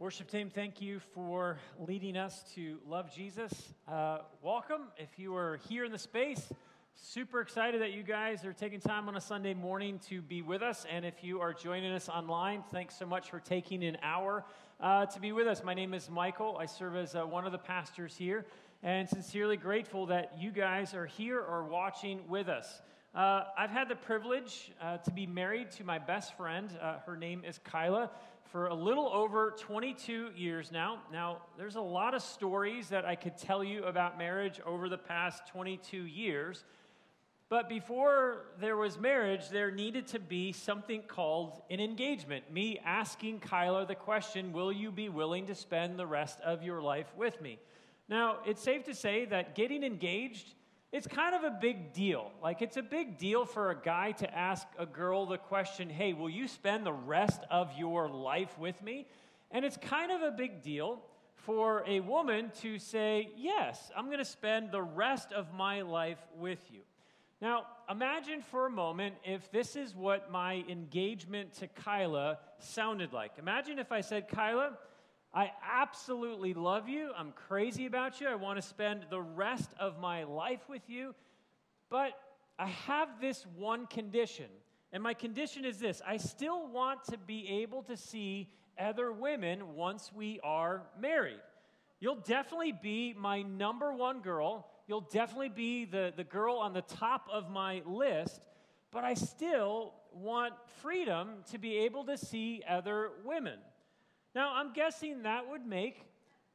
Worship team, thank you for leading us to love Jesus. Uh, welcome. If you are here in the space, super excited that you guys are taking time on a Sunday morning to be with us. And if you are joining us online, thanks so much for taking an hour uh, to be with us. My name is Michael. I serve as uh, one of the pastors here, and sincerely grateful that you guys are here or watching with us. Uh, I've had the privilege uh, to be married to my best friend. Uh, her name is Kyla for a little over 22 years now. Now, there's a lot of stories that I could tell you about marriage over the past 22 years. But before there was marriage, there needed to be something called an engagement. Me asking Kyla the question, Will you be willing to spend the rest of your life with me? Now, it's safe to say that getting engaged it's kind of a big deal. Like, it's a big deal for a guy to ask a girl the question, hey, will you spend the rest of your life with me? And it's kind of a big deal for a woman to say, yes, I'm going to spend the rest of my life with you. Now, imagine for a moment if this is what my engagement to Kyla sounded like. Imagine if I said, Kyla, I absolutely love you. I'm crazy about you. I want to spend the rest of my life with you. But I have this one condition. And my condition is this I still want to be able to see other women once we are married. You'll definitely be my number one girl. You'll definitely be the, the girl on the top of my list. But I still want freedom to be able to see other women. Now, I'm guessing that would make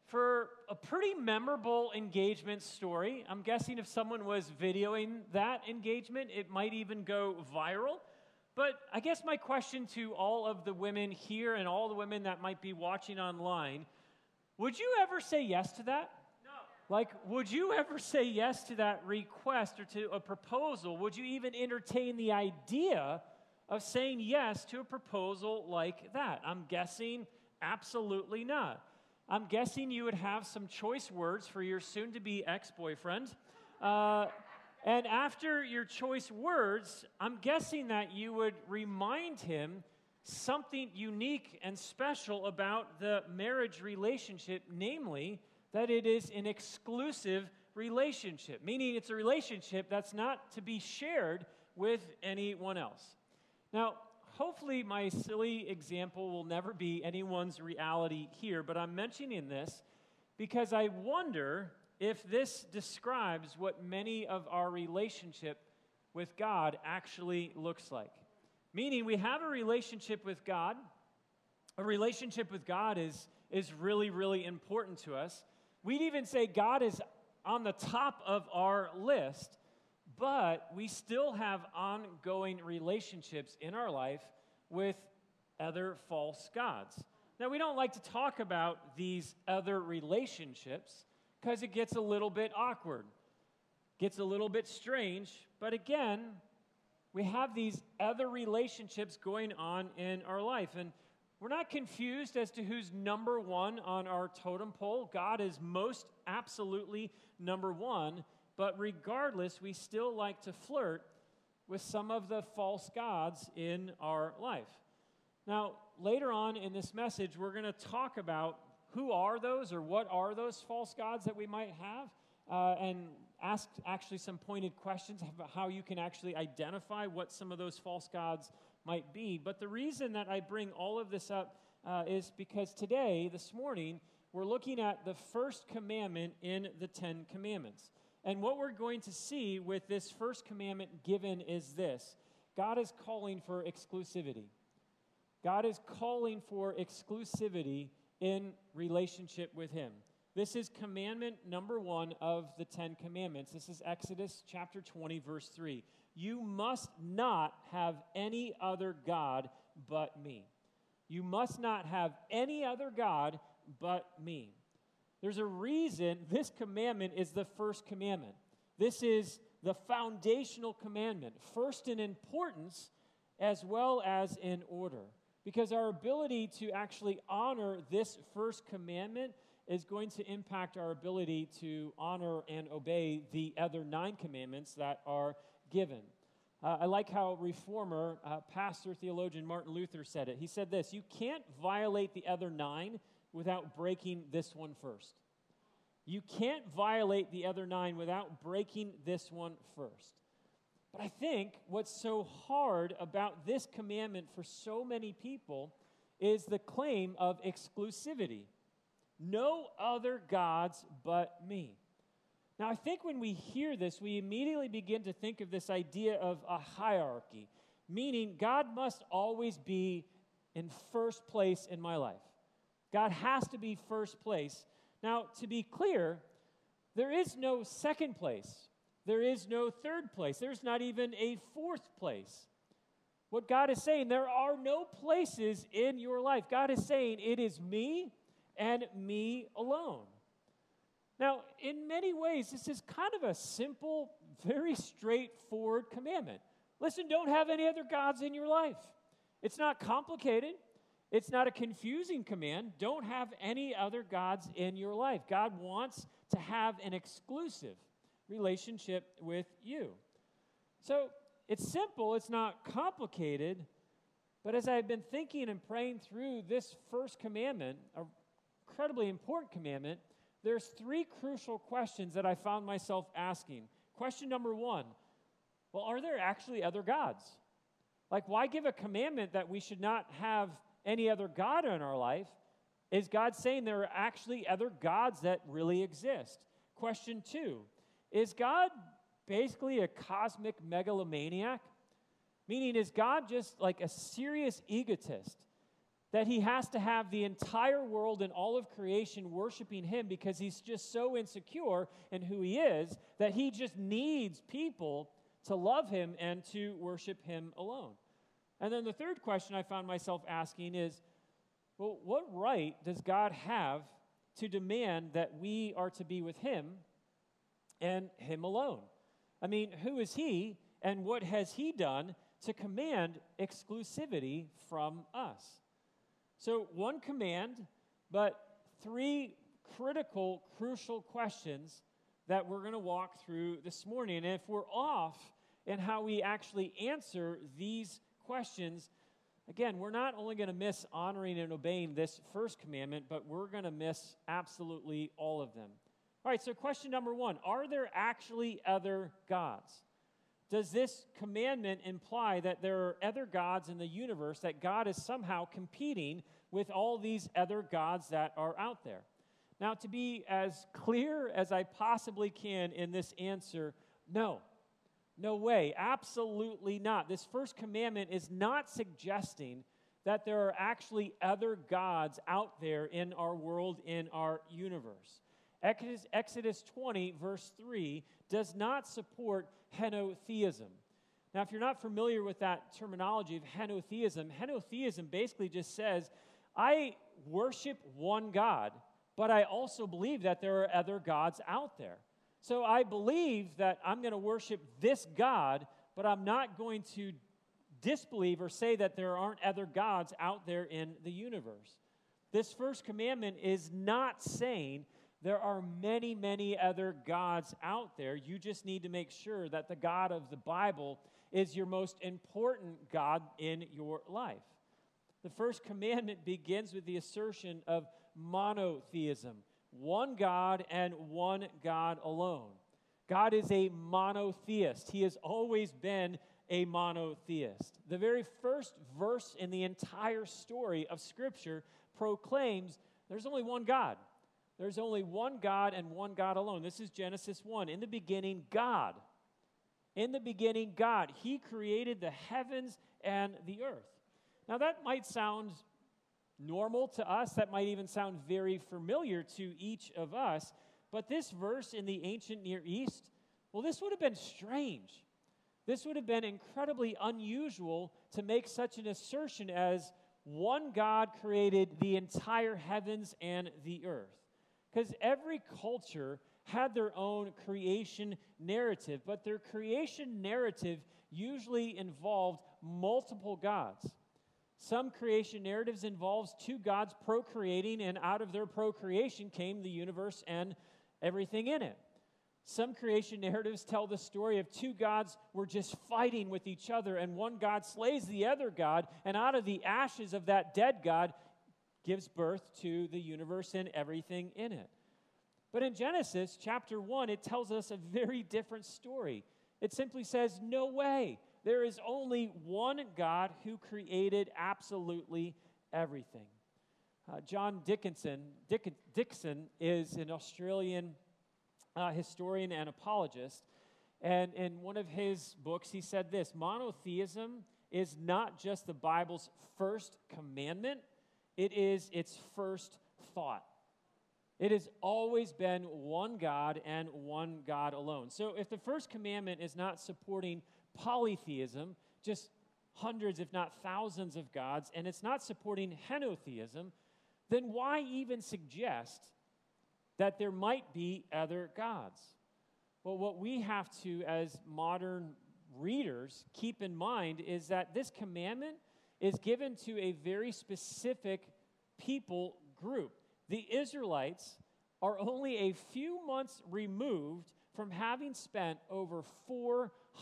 for a pretty memorable engagement story. I'm guessing if someone was videoing that engagement, it might even go viral. But I guess my question to all of the women here and all the women that might be watching online would you ever say yes to that? No. Like, would you ever say yes to that request or to a proposal? Would you even entertain the idea of saying yes to a proposal like that? I'm guessing Absolutely not. I'm guessing you would have some choice words for your soon to be ex boyfriend. Uh, and after your choice words, I'm guessing that you would remind him something unique and special about the marriage relationship, namely, that it is an exclusive relationship, meaning it's a relationship that's not to be shared with anyone else. Now, hopefully, my silly example will never be anyone's reality here, but I'm mentioning this because I wonder if this describes what many of our relationship with God actually looks like. Meaning, we have a relationship with God. A relationship with God is, is really, really important to us. We'd even say God is on the top of our list but we still have ongoing relationships in our life with other false gods. Now, we don't like to talk about these other relationships because it gets a little bit awkward, gets a little bit strange, but again, we have these other relationships going on in our life. And we're not confused as to who's number one on our totem pole. God is most absolutely number one. But regardless, we still like to flirt with some of the false gods in our life. Now, later on in this message, we're going to talk about who are those or what are those false gods that we might have, uh, and ask actually some pointed questions about how you can actually identify what some of those false gods might be. But the reason that I bring all of this up uh, is because today, this morning, we're looking at the first commandment in the Ten Commandments. And what we're going to see with this first commandment given is this God is calling for exclusivity. God is calling for exclusivity in relationship with Him. This is commandment number one of the Ten Commandments. This is Exodus chapter 20, verse 3. You must not have any other God but me. You must not have any other God but me. There's a reason this commandment is the first commandment. This is the foundational commandment, first in importance as well as in order. Because our ability to actually honor this first commandment is going to impact our ability to honor and obey the other nine commandments that are given. Uh, I like how reformer, uh, pastor, theologian Martin Luther said it. He said this You can't violate the other nine without breaking this one first. You can't violate the other nine without breaking this one first. But I think what's so hard about this commandment for so many people is the claim of exclusivity. No other gods but me. Now, I think when we hear this, we immediately begin to think of this idea of a hierarchy, meaning God must always be in first place in my life. God has to be first place. Now, to be clear, there is no second place, there is no third place, there's not even a fourth place. What God is saying, there are no places in your life. God is saying, it is me and me alone. Now, in many ways, this is kind of a simple, very straightforward commandment. Listen, don't have any other gods in your life. It's not complicated, it's not a confusing command. Don't have any other gods in your life. God wants to have an exclusive relationship with you. So it's simple, it's not complicated. But as I've been thinking and praying through this first commandment, an incredibly important commandment, there's three crucial questions that I found myself asking. Question number one Well, are there actually other gods? Like, why give a commandment that we should not have any other God in our life? Is God saying there are actually other gods that really exist? Question two Is God basically a cosmic megalomaniac? Meaning, is God just like a serious egotist that he has to have the entire world and all of creation worshiping him because he's just so insecure in who he is that he just needs people to love him and to worship him alone. And then the third question I found myself asking is well, what right does God have to demand that we are to be with him and him alone? I mean, who is he and what has he done to command exclusivity from us? So, one command, but three critical, crucial questions that we're going to walk through this morning. And if we're off in how we actually answer these questions, again, we're not only going to miss honoring and obeying this first commandment, but we're going to miss absolutely all of them. All right, so question number one Are there actually other gods? Does this commandment imply that there are other gods in the universe, that God is somehow competing with all these other gods that are out there? Now, to be as clear as I possibly can in this answer, no. No way. Absolutely not. This first commandment is not suggesting that there are actually other gods out there in our world, in our universe. Exodus 20, verse 3, does not support henotheism. Now, if you're not familiar with that terminology of henotheism, henotheism basically just says, I worship one God, but I also believe that there are other gods out there. So I believe that I'm going to worship this God, but I'm not going to disbelieve or say that there aren't other gods out there in the universe. This first commandment is not saying there are many, many other gods out there. You just need to make sure that the God of the Bible is your most important God in your life. The first commandment begins with the assertion of monotheism one God and one God alone. God is a monotheist. He has always been a monotheist. The very first verse in the entire story of Scripture proclaims there's only one God. There's only one God and one God alone. This is Genesis 1. In the beginning, God. In the beginning, God. He created the heavens and the earth. Now, that might sound normal to us. That might even sound very familiar to each of us. But this verse in the ancient Near East, well, this would have been strange. This would have been incredibly unusual to make such an assertion as one God created the entire heavens and the earth. Because every culture had their own creation narrative, but their creation narrative usually involved multiple gods. Some creation narratives involves two gods procreating, and out of their procreation came the universe and everything in it. Some creation narratives tell the story of two gods were just fighting with each other, and one God slays the other God, and out of the ashes of that dead God gives birth to the universe and everything in it. But in Genesis chapter 1, it tells us a very different story. It simply says, No way. There is only one God who created absolutely everything. Uh, John Dickinson, Dick, Dickson is an Australian uh, historian and apologist. And in one of his books, he said this monotheism is not just the Bible's first commandment, it is its first thought. It has always been one God and one God alone. So if the first commandment is not supporting polytheism, just hundreds, if not thousands of gods, and it's not supporting henotheism, then why even suggest that there might be other gods? Well, what we have to, as modern readers, keep in mind is that this commandment is given to a very specific people group. The Israelites are only a few months removed from having spent over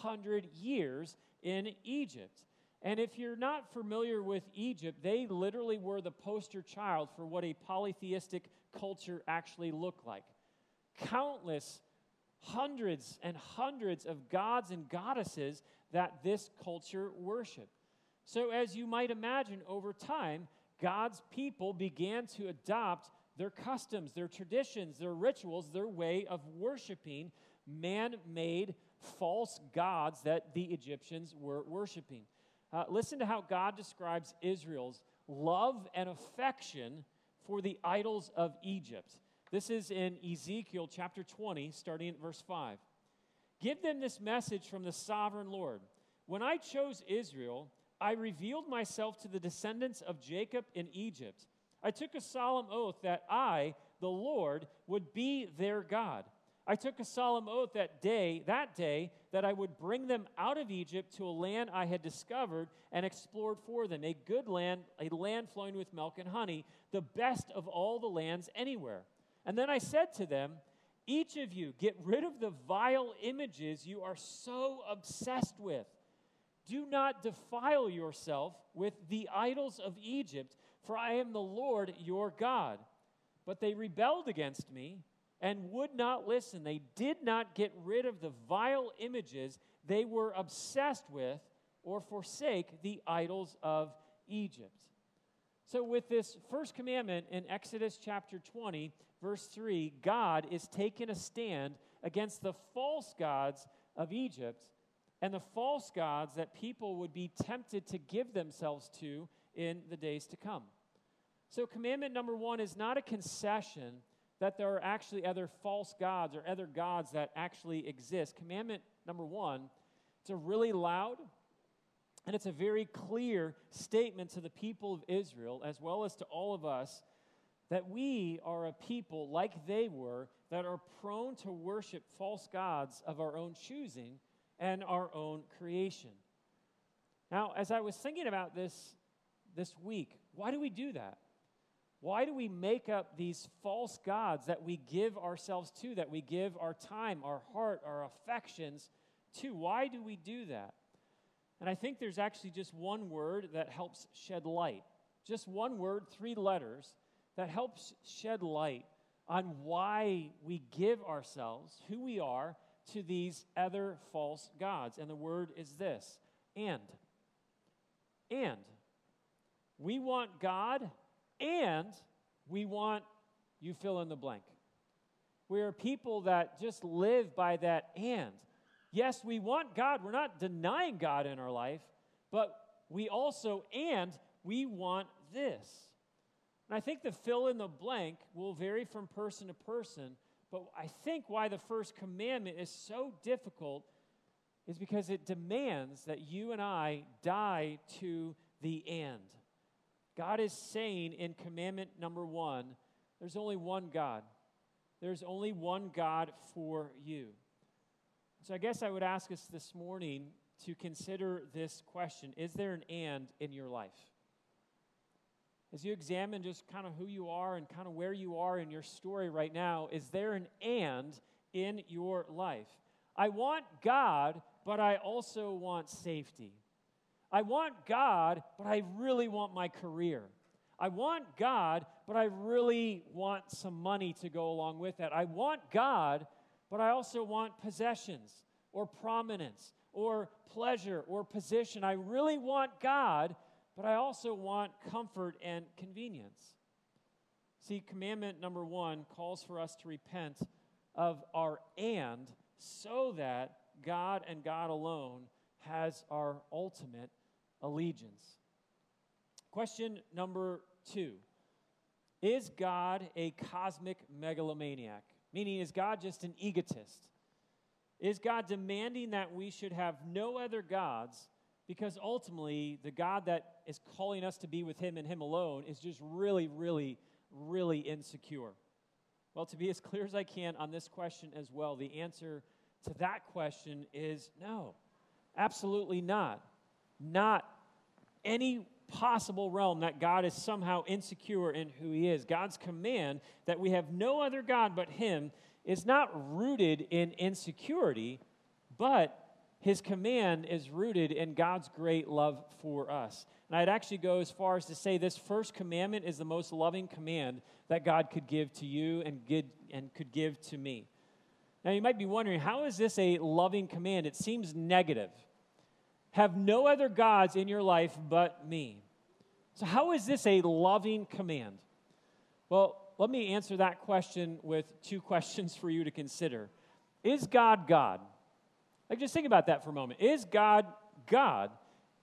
400 years in Egypt. And if you're not familiar with Egypt, they literally were the poster child for what a polytheistic culture actually looked like. Countless, hundreds and hundreds of gods and goddesses that this culture worshiped. So, as you might imagine, over time, God's people began to adopt their customs, their traditions, their rituals, their way of worshiping man made false gods that the Egyptians were worshiping. Uh, listen to how God describes Israel's love and affection for the idols of Egypt. This is in Ezekiel chapter 20, starting at verse 5. Give them this message from the sovereign Lord. When I chose Israel, I revealed myself to the descendants of Jacob in Egypt. I took a solemn oath that I, the Lord, would be their God. I took a solemn oath that day, that day, that I would bring them out of Egypt to a land I had discovered and explored for them, a good land, a land flowing with milk and honey, the best of all the lands anywhere. And then I said to them, Each of you, get rid of the vile images you are so obsessed with. Do not defile yourself with the idols of Egypt, for I am the Lord your God. But they rebelled against me and would not listen. They did not get rid of the vile images they were obsessed with or forsake the idols of Egypt. So, with this first commandment in Exodus chapter 20, verse 3, God is taking a stand against the false gods of Egypt and the false gods that people would be tempted to give themselves to in the days to come. So, commandment number one is not a concession that there are actually other false gods or other gods that actually exist. Commandment number one, it's a really loud and it's a very clear statement to the people of Israel, as well as to all of us, that we are a people like they were that are prone to worship false gods of our own choosing and our own creation. Now, as I was thinking about this this week, why do we do that? Why do we make up these false gods that we give ourselves to, that we give our time, our heart, our affections to? Why do we do that? And I think there's actually just one word that helps shed light. Just one word, three letters, that helps shed light on why we give ourselves, who we are, to these other false gods. And the word is this and. And. We want God and we want you fill in the blank. We are people that just live by that and. Yes, we want God. We're not denying God in our life, but we also, and we want this. And I think the fill in the blank will vary from person to person, but I think why the first commandment is so difficult is because it demands that you and I die to the end. God is saying in commandment number one there's only one God. There's only one God for you. So I guess I would ask us this morning to consider this question Is there an and in your life? As you examine just kind of who you are and kind of where you are in your story right now, is there an and in your life? I want God, but I also want safety. I want God, but I really want my career. I want God, but I really want some money to go along with that. I want God, but I also want possessions or prominence or pleasure or position. I really want God, but I also want comfort and convenience. See, commandment number one calls for us to repent of our and so that God and God alone has our ultimate allegiance. Question number two Is God a cosmic megalomaniac? Meaning, is God just an egotist? Is God demanding that we should have no other gods because ultimately the God that is calling us to be with Him and Him alone is just really, really, really insecure? Well, to be as clear as I can on this question as well, the answer to that question is no, absolutely not. Not any possible realm that God is somehow insecure in who He is. God's command that we have no other God but Him is not rooted in insecurity, but His command is rooted in God's great love for us. And I'd actually go as far as to say this first commandment is the most loving command that God could give to you and, give, and could give to me. Now, you might be wondering, how is this a loving command? It seems negative. Have no other gods in your life but me. So, how is this a loving command? Well, let me answer that question with two questions for you to consider. Is God God? Like, just think about that for a moment. Is God God?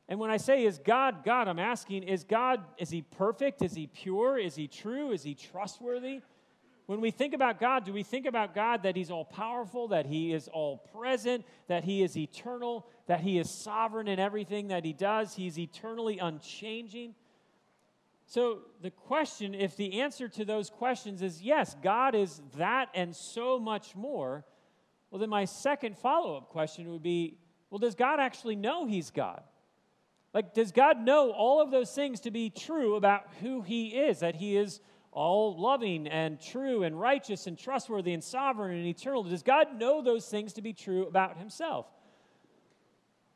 And when I say is God God, I'm asking, is God, is he perfect? Is he pure? Is he true? Is he trustworthy? When we think about God, do we think about God that He's all powerful, that He is all present, that He is eternal, that He is sovereign in everything that He does? He's eternally unchanging. So, the question, if the answer to those questions is yes, God is that and so much more, well, then my second follow up question would be well, does God actually know He's God? Like, does God know all of those things to be true about who He is? That He is all loving and true and righteous and trustworthy and sovereign and eternal? Does God know those things to be true about himself?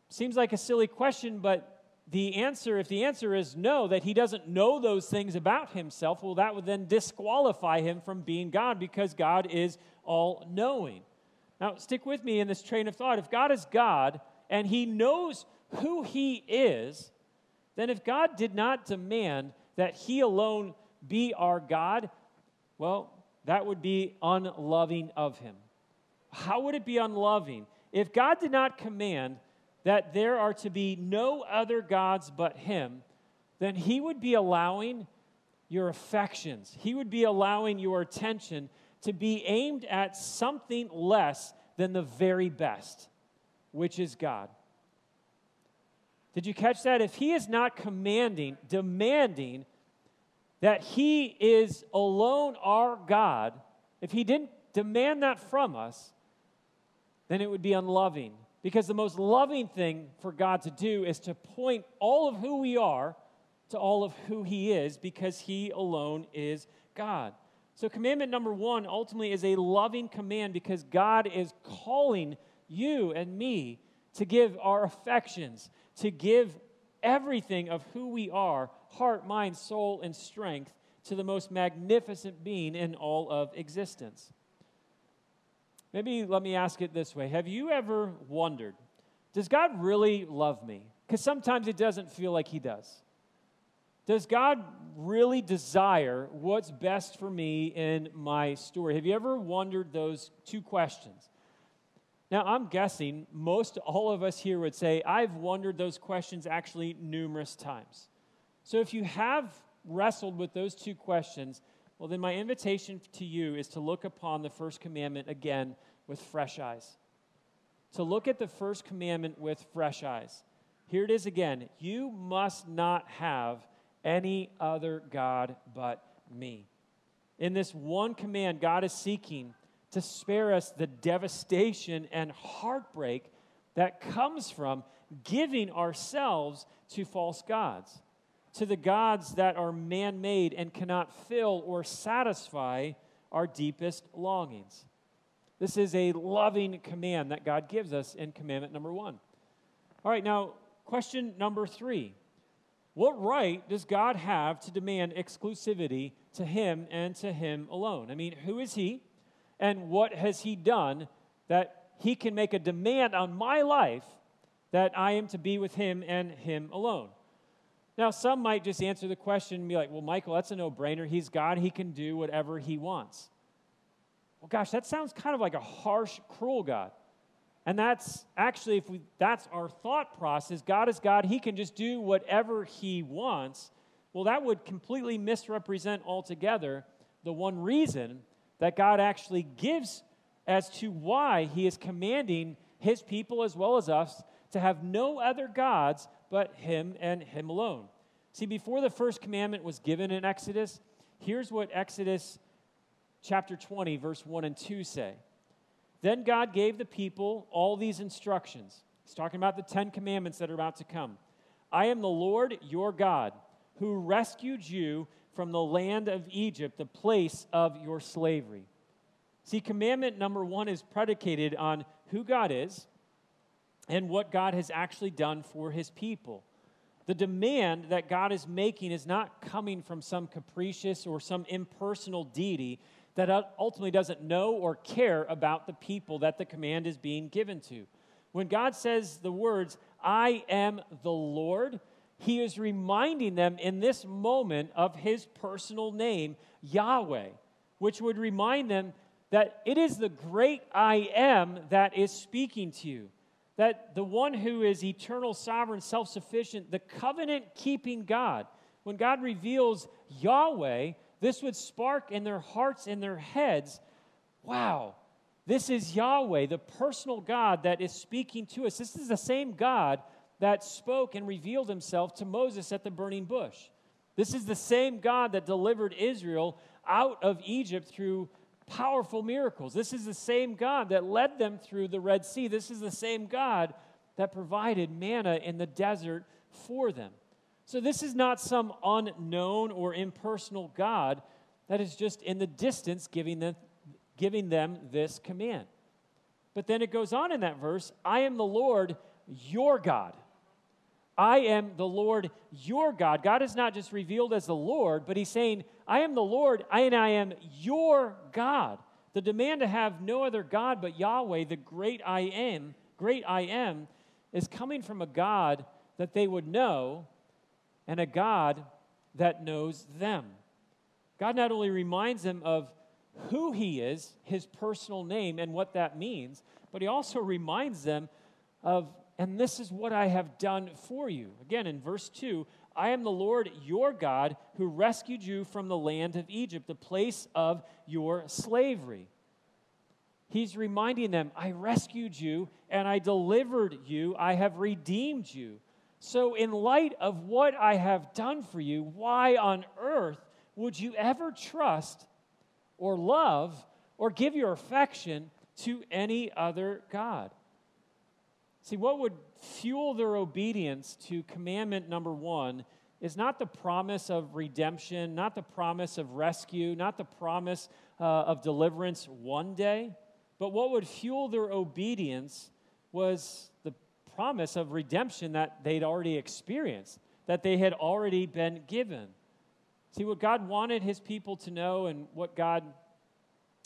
Seems like a silly question, but the answer, if the answer is no, that he doesn't know those things about himself, well, that would then disqualify him from being God because God is all knowing. Now, stick with me in this train of thought. If God is God and he knows who he is, then if God did not demand that he alone be our God, well, that would be unloving of him. How would it be unloving? If God did not command that there are to be no other gods but him, then he would be allowing your affections, he would be allowing your attention to be aimed at something less than the very best, which is God. Did you catch that? If he is not commanding, demanding that He is alone our God, if He didn't demand that from us, then it would be unloving. Because the most loving thing for God to do is to point all of who we are to all of who He is, because He alone is God. So, commandment number one ultimately is a loving command because God is calling you and me to give our affections, to give everything of who we are heart, mind, soul, and strength to the most magnificent being in all of existence. Maybe let me ask it this way Have you ever wondered, does God really love me? Because sometimes it doesn't feel like He does. Does God really desire what's best for me in my story? Have you ever wondered those two questions? Now, I'm guessing most all of us here would say, I've wondered those questions actually numerous times. So if you have wrestled with those two questions, well, then my invitation to you is to look upon the first commandment again with fresh eyes. To look at the first commandment with fresh eyes. Here it is again you must not have any other God but me. In this one command, God is seeking to spare us the devastation and heartbreak that comes from giving ourselves to false gods to the gods that are man made and cannot fill or satisfy our deepest longings. This is a loving command that God gives us in commandment number one. All right, now, question number three what right does God have to demand exclusivity to Him and to Him alone? I mean, who is He? And what has He done that He can make a demand on my life that I am to be with Him and Him alone? Now, some might just answer the question and be like, well, Michael, that's a no brainer. He's God, He can do whatever He wants. Well, gosh, that sounds kind of like a harsh, cruel God. And that's actually, if we, that's our thought process, God is God, He can just do whatever He wants. Well, that would completely misrepresent altogether the one reason that God actually gives as to why He is commanding His people as well as us to have no other gods but Him and Him alone. See, before the first commandment was given in Exodus, here's what Exodus chapter 20, verse 1 and 2 say. Then God gave the people all these instructions. He's talking about the Ten Commandments that are about to come. I am the Lord your God, who rescued you from the land of Egypt, the place of your slavery. See, commandment number one is predicated on who God is and what God has actually done for his people. The demand that God is making is not coming from some capricious or some impersonal deity that ultimately doesn't know or care about the people that the command is being given to. When God says the words, I am the Lord, he is reminding them in this moment of his personal name, Yahweh, which would remind them that it is the great I am that is speaking to you. That the one who is eternal, sovereign, self sufficient, the covenant keeping God, when God reveals Yahweh, this would spark in their hearts and their heads wow, this is Yahweh, the personal God that is speaking to us. This is the same God that spoke and revealed himself to Moses at the burning bush. This is the same God that delivered Israel out of Egypt through powerful miracles. This is the same God that led them through the Red Sea. This is the same God that provided manna in the desert for them. So, this is not some unknown or impersonal God that is just in the distance giving them, giving them this command. But then it goes on in that verse I am the Lord your God. I am the Lord your God. God is not just revealed as the Lord, but He's saying, I am the Lord and I am your God. The demand to have no other God but Yahweh, the great I am, great I am, is coming from a God that they would know and a God that knows them. God not only reminds them of who He is, His personal name, and what that means, but He also reminds them of, and this is what I have done for you. Again, in verse 2, I am the Lord your God who rescued you from the land of Egypt, the place of your slavery. He's reminding them, I rescued you and I delivered you, I have redeemed you. So, in light of what I have done for you, why on earth would you ever trust or love or give your affection to any other God? See, what would fuel their obedience to commandment number one is not the promise of redemption, not the promise of rescue, not the promise uh, of deliverance one day, but what would fuel their obedience was the promise of redemption that they'd already experienced, that they had already been given. See, what God wanted his people to know, and what God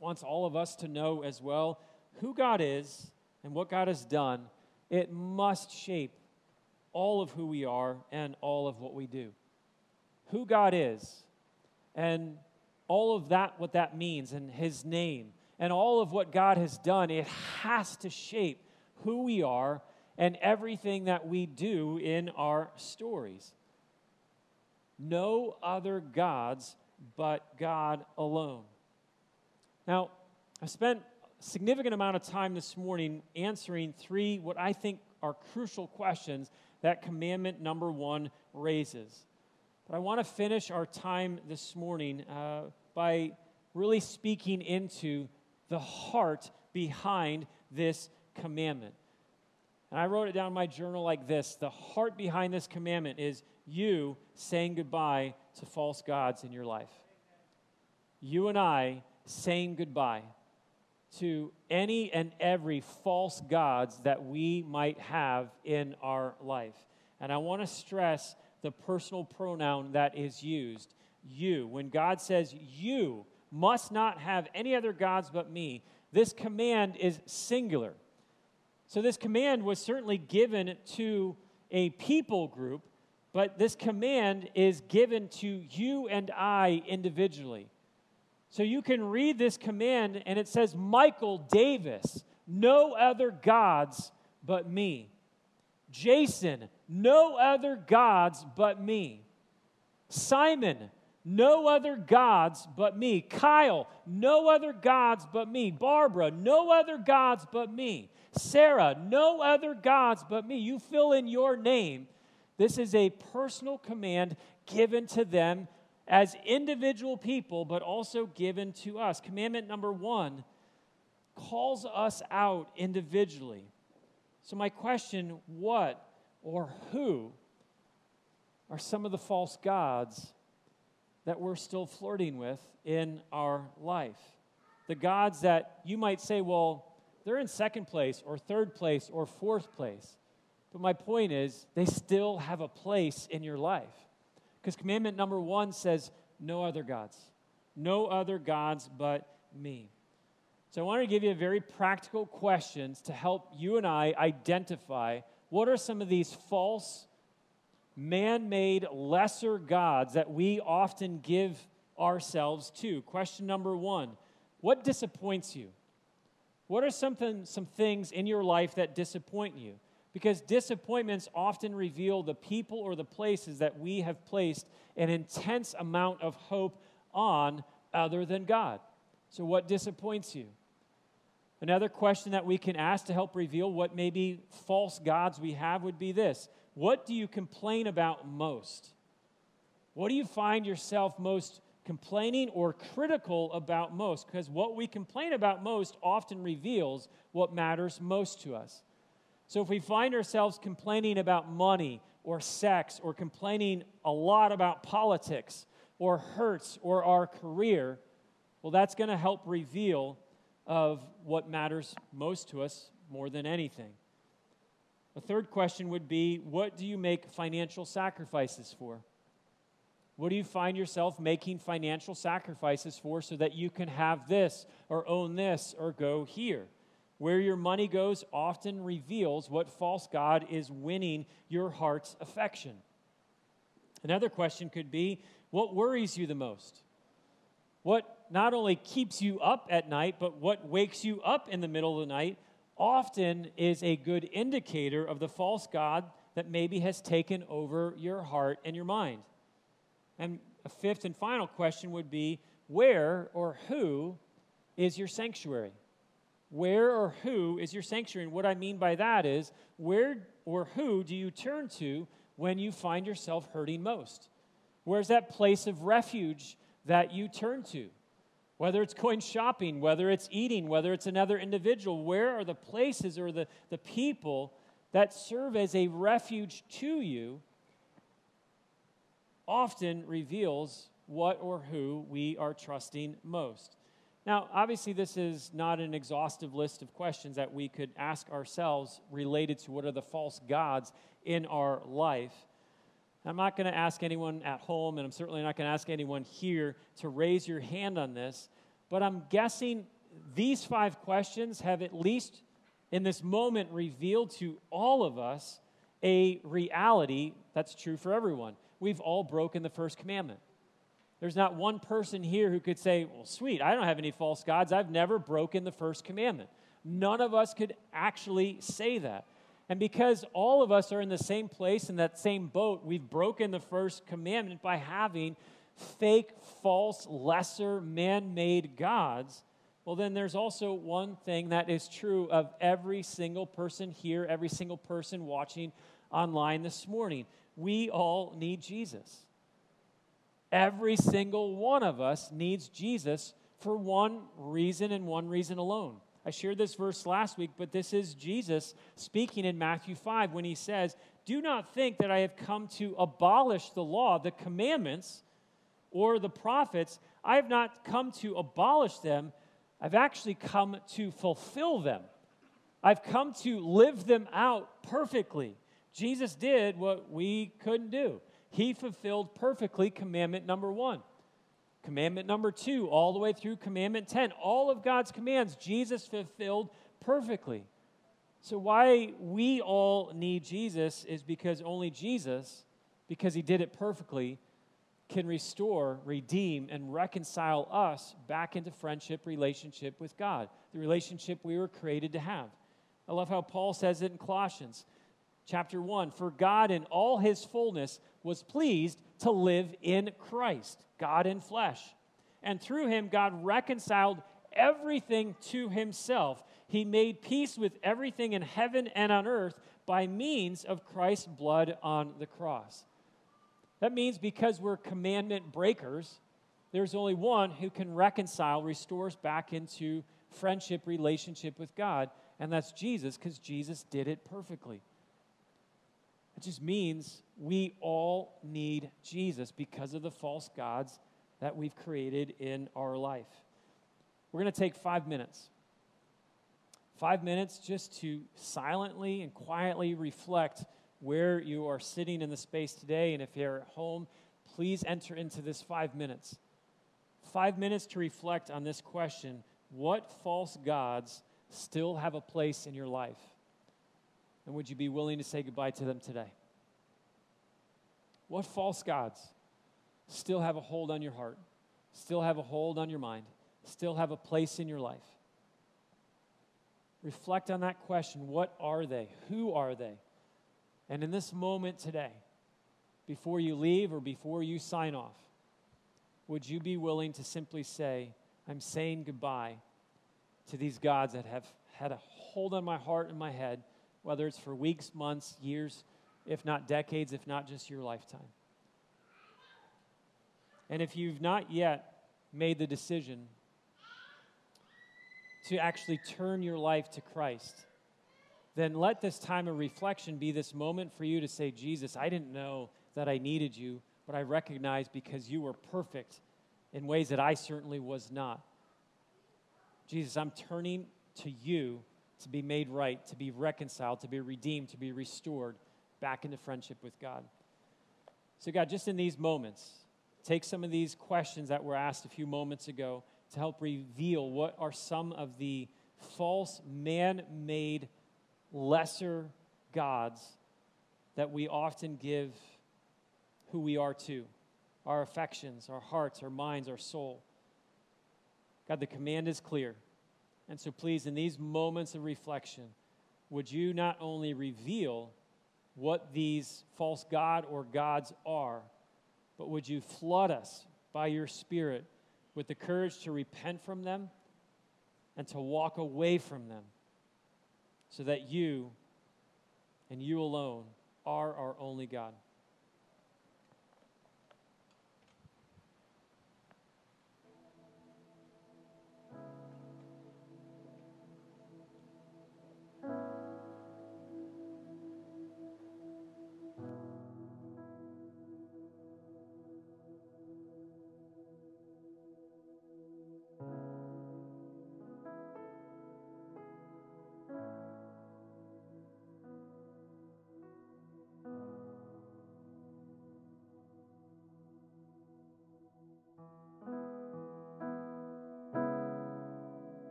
wants all of us to know as well who God is and what God has done, it must shape all of who we are and all of what we do. Who God is and all of that, what that means, and his name, and all of what God has done, it has to shape who we are and everything that we do in our stories. No other gods but God alone. Now, I spent significant amount of time this morning answering three, what I think are crucial questions that commandment number one raises. But I want to finish our time this morning uh, by really speaking into the heart behind this commandment. And I wrote it down in my journal like this The heart behind this commandment is you saying goodbye to false gods in your life. You and I saying goodbye to any and every false gods that we might have in our life. And I want to stress the personal pronoun that is used you. When God says, You must not have any other gods but me, this command is singular. So, this command was certainly given to a people group, but this command is given to you and I individually. So, you can read this command, and it says, Michael Davis, no other gods but me. Jason, no other gods but me. Simon, no other gods but me. Kyle, no other gods but me. Barbara, no other gods but me. Sarah, no other gods but me. You fill in your name. This is a personal command given to them as individual people, but also given to us. Commandment number one calls us out individually. So, my question what or who are some of the false gods that we're still flirting with in our life? The gods that you might say, well, they're in second place or third place or fourth place. But my point is, they still have a place in your life. Because commandment number one says, no other gods. No other gods but me. So I want to give you very practical questions to help you and I identify what are some of these false, man made, lesser gods that we often give ourselves to. Question number one What disappoints you? What are something, some things in your life that disappoint you? Because disappointments often reveal the people or the places that we have placed an intense amount of hope on other than God. So, what disappoints you? Another question that we can ask to help reveal what maybe false gods we have would be this What do you complain about most? What do you find yourself most complaining or critical about most? Because what we complain about most often reveals what matters most to us. So if we find ourselves complaining about money or sex or complaining a lot about politics or hurts or our career, well, that's going to help reveal of what matters most to us more than anything. A third question would be what do you make financial sacrifices for? What do you find yourself making financial sacrifices for so that you can have this or own this or go here? Where your money goes often reveals what false God is winning your heart's affection. Another question could be what worries you the most? What not only keeps you up at night, but what wakes you up in the middle of the night often is a good indicator of the false God that maybe has taken over your heart and your mind. And a fifth and final question would be where or who is your sanctuary? Where or who is your sanctuary? And what I mean by that is where or who do you turn to when you find yourself hurting most? Where's that place of refuge that you turn to? Whether it's going shopping, whether it's eating, whether it's another individual, where are the places or the, the people that serve as a refuge to you often reveals what or who we are trusting most. Now, obviously, this is not an exhaustive list of questions that we could ask ourselves related to what are the false gods in our life. I'm not going to ask anyone at home, and I'm certainly not going to ask anyone here to raise your hand on this, but I'm guessing these five questions have at least in this moment revealed to all of us a reality that's true for everyone. We've all broken the first commandment. There's not one person here who could say, Well, sweet, I don't have any false gods. I've never broken the first commandment. None of us could actually say that. And because all of us are in the same place in that same boat, we've broken the first commandment by having fake, false, lesser, man made gods. Well, then there's also one thing that is true of every single person here, every single person watching online this morning. We all need Jesus. Every single one of us needs Jesus for one reason and one reason alone. I shared this verse last week, but this is Jesus speaking in Matthew 5 when he says, Do not think that I have come to abolish the law, the commandments, or the prophets. I have not come to abolish them, I've actually come to fulfill them. I've come to live them out perfectly. Jesus did what we couldn't do. He fulfilled perfectly commandment number one. Commandment number two, all the way through commandment 10, all of God's commands, Jesus fulfilled perfectly. So, why we all need Jesus is because only Jesus, because he did it perfectly, can restore, redeem, and reconcile us back into friendship relationship with God, the relationship we were created to have. I love how Paul says it in Colossians chapter 1 For God in all his fullness was pleased to live in Christ, God in flesh. And through him, God reconciled everything to himself. He made peace with everything in heaven and on earth by means of Christ's blood on the cross. That means because we're commandment breakers, there's only one who can reconcile, restore us back into friendship, relationship with God, and that's Jesus, because Jesus did it perfectly. It just means we all need Jesus because of the false gods that we've created in our life. We're going to take five minutes. Five minutes just to silently and quietly reflect where you are sitting in the space today. And if you're at home, please enter into this five minutes. Five minutes to reflect on this question What false gods still have a place in your life? And would you be willing to say goodbye to them today? What false gods still have a hold on your heart, still have a hold on your mind, still have a place in your life? Reflect on that question. What are they? Who are they? And in this moment today, before you leave or before you sign off, would you be willing to simply say, I'm saying goodbye to these gods that have had a hold on my heart and my head, whether it's for weeks, months, years, if not decades, if not just your lifetime? And if you've not yet made the decision to actually turn your life to Christ, then let this time of reflection be this moment for you to say, Jesus, I didn't know that I needed you, but I recognize because you were perfect in ways that I certainly was not. Jesus, I'm turning to you to be made right, to be reconciled, to be redeemed, to be restored back into friendship with God. So, God, just in these moments, take some of these questions that were asked a few moments ago to help reveal what are some of the false man made lesser gods that we often give who we are to our affections, our hearts, our minds, our soul. God, the command is clear. And so, please, in these moments of reflection, would you not only reveal what these false God or gods are, but would you flood us by your Spirit with the courage to repent from them and to walk away from them? so that you and you alone are our only God.